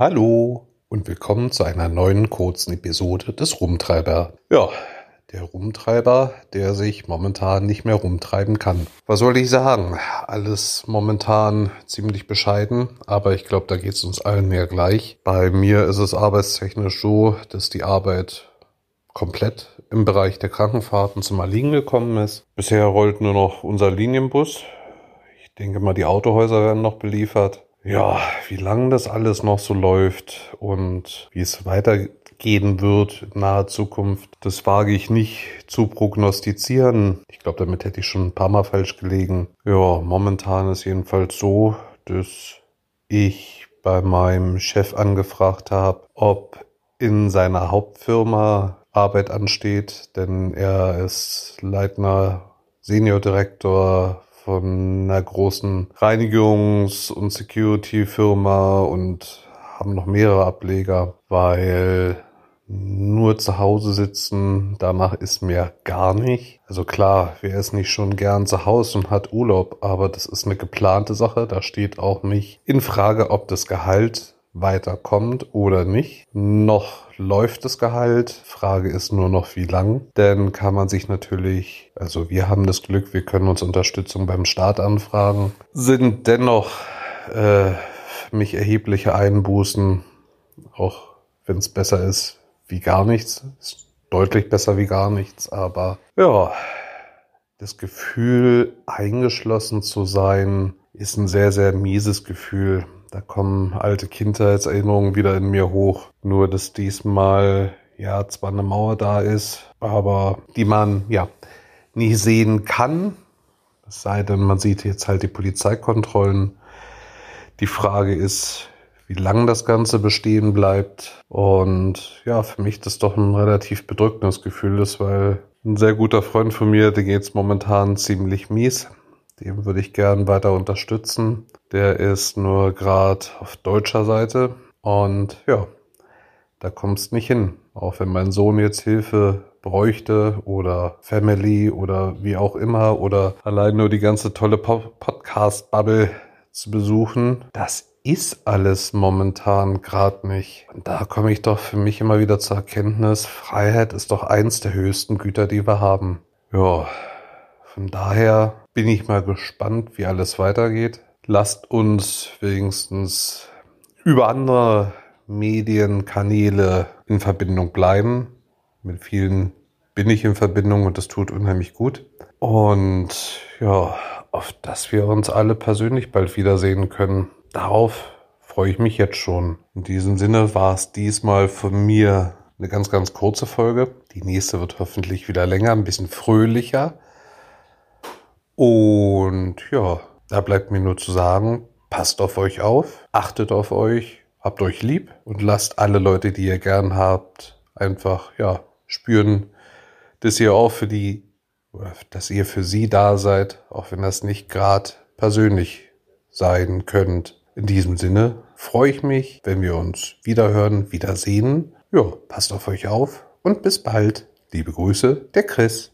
Hallo und willkommen zu einer neuen kurzen Episode des Rumtreiber. Ja, der Rumtreiber, der sich momentan nicht mehr rumtreiben kann. Was soll ich sagen? Alles momentan ziemlich bescheiden, aber ich glaube, da geht es uns allen mehr gleich. Bei mir ist es arbeitstechnisch so, dass die Arbeit komplett im Bereich der Krankenfahrten zum Erliegen gekommen ist. Bisher rollt nur noch unser Linienbus. Ich denke mal, die Autohäuser werden noch beliefert. Ja, wie lange das alles noch so läuft und wie es weitergehen wird in naher Zukunft, das wage ich nicht zu prognostizieren. Ich glaube, damit hätte ich schon ein paar Mal falsch gelegen. Ja, momentan ist jedenfalls so, dass ich bei meinem Chef angefragt habe, ob in seiner Hauptfirma Arbeit ansteht, denn er ist Leitner Senior-Direktor von einer großen Reinigungs- und Security-Firma und haben noch mehrere Ableger, weil nur zu Hause sitzen, danach ist mir gar nicht. Also klar, wer ist nicht schon gern zu Hause und hat Urlaub, aber das ist eine geplante Sache. Da steht auch nicht in Frage, ob das Gehalt weiterkommt oder nicht. Noch läuft das Gehalt. Frage ist nur noch, wie lang. Denn kann man sich natürlich, also wir haben das Glück, wir können uns Unterstützung beim Staat anfragen, sind dennoch äh, mich erhebliche Einbußen, auch wenn es besser ist wie gar nichts. Ist deutlich besser wie gar nichts, aber ja, das Gefühl, eingeschlossen zu sein, ist ein sehr, sehr mieses Gefühl. Da kommen alte Kindheitserinnerungen wieder in mir hoch. Nur, dass diesmal ja zwar eine Mauer da ist, aber die man ja nie sehen kann. Es sei denn, man sieht jetzt halt die Polizeikontrollen. Die Frage ist, wie lange das Ganze bestehen bleibt. Und ja, für mich das doch ein relativ bedrückendes Gefühl ist, weil ein sehr guter Freund von mir, der geht's momentan ziemlich mies. Den würde ich gern weiter unterstützen. Der ist nur gerade auf deutscher Seite und ja, da kommst nicht hin. Auch wenn mein Sohn jetzt Hilfe bräuchte oder Family oder wie auch immer oder allein nur die ganze tolle Podcast-Bubble zu besuchen, das ist alles momentan gerade nicht. Und da komme ich doch für mich immer wieder zur Erkenntnis, Freiheit ist doch eins der höchsten Güter, die wir haben. Ja, von daher bin ich mal gespannt, wie alles weitergeht. Lasst uns wenigstens über andere Medienkanäle in Verbindung bleiben. Mit vielen bin ich in Verbindung und das tut unheimlich gut. Und ja, auf dass wir uns alle persönlich bald wiedersehen können. Darauf freue ich mich jetzt schon. In diesem Sinne war es diesmal von mir eine ganz, ganz kurze Folge. Die nächste wird hoffentlich wieder länger, ein bisschen fröhlicher. Und ja, da bleibt mir nur zu sagen, passt auf euch auf, achtet auf euch, habt euch lieb und lasst alle Leute, die ihr gern habt, einfach, ja, spüren, dass ihr auch für die, dass ihr für sie da seid, auch wenn das nicht gerade persönlich sein könnt. In diesem Sinne freue ich mich, wenn wir uns wiederhören, wiedersehen. Ja, passt auf euch auf und bis bald. Liebe Grüße, der Chris.